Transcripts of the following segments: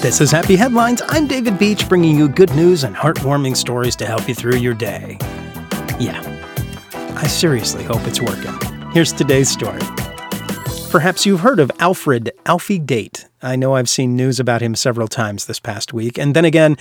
This is Happy Headlines. I'm David Beach, bringing you good news and heartwarming stories to help you through your day. Yeah, I seriously hope it's working. Here's today's story. Perhaps you've heard of Alfred Alfie Date. I know I've seen news about him several times this past week. And then again,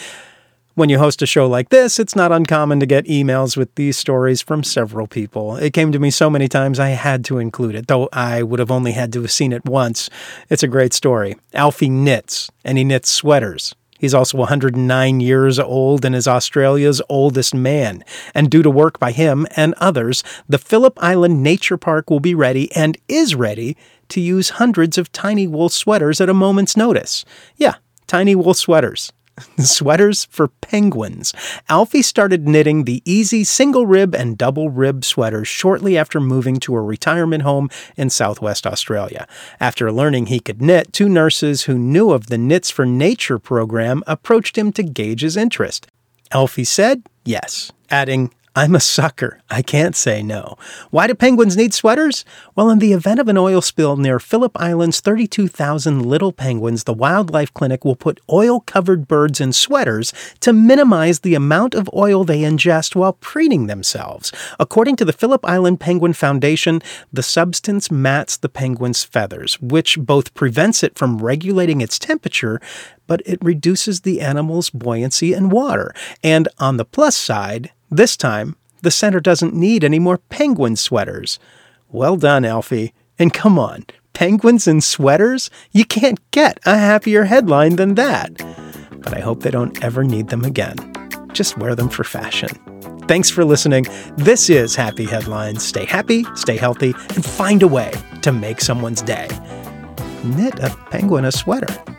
when you host a show like this, it's not uncommon to get emails with these stories from several people. It came to me so many times I had to include it, though I would have only had to have seen it once. It's a great story. Alfie knits, and he knits sweaters. He's also 109 years old and is Australia's oldest man. And due to work by him and others, the Phillip Island Nature Park will be ready and is ready to use hundreds of tiny wool sweaters at a moment's notice. Yeah, tiny wool sweaters. sweaters for penguins. Alfie started knitting the easy single rib and double rib sweaters shortly after moving to a retirement home in southwest Australia. After learning he could knit, two nurses who knew of the Knits for Nature program approached him to gauge his interest. Alfie said yes, adding, I'm a sucker. I can't say no. Why do penguins need sweaters? Well, in the event of an oil spill near Phillip Island's 32,000 little penguins, the Wildlife Clinic will put oil covered birds in sweaters to minimize the amount of oil they ingest while preening themselves. According to the Phillip Island Penguin Foundation, the substance mats the penguin's feathers, which both prevents it from regulating its temperature but it reduces the animal's buoyancy in water. And on the plus side, this time, the center doesn't need any more penguin sweaters. Well done, Alfie. And come on, penguins and sweaters? You can't get a happier headline than that. But I hope they don't ever need them again. Just wear them for fashion. Thanks for listening. This is Happy Headlines. Stay happy, stay healthy, and find a way to make someone's day. Knit a penguin a sweater.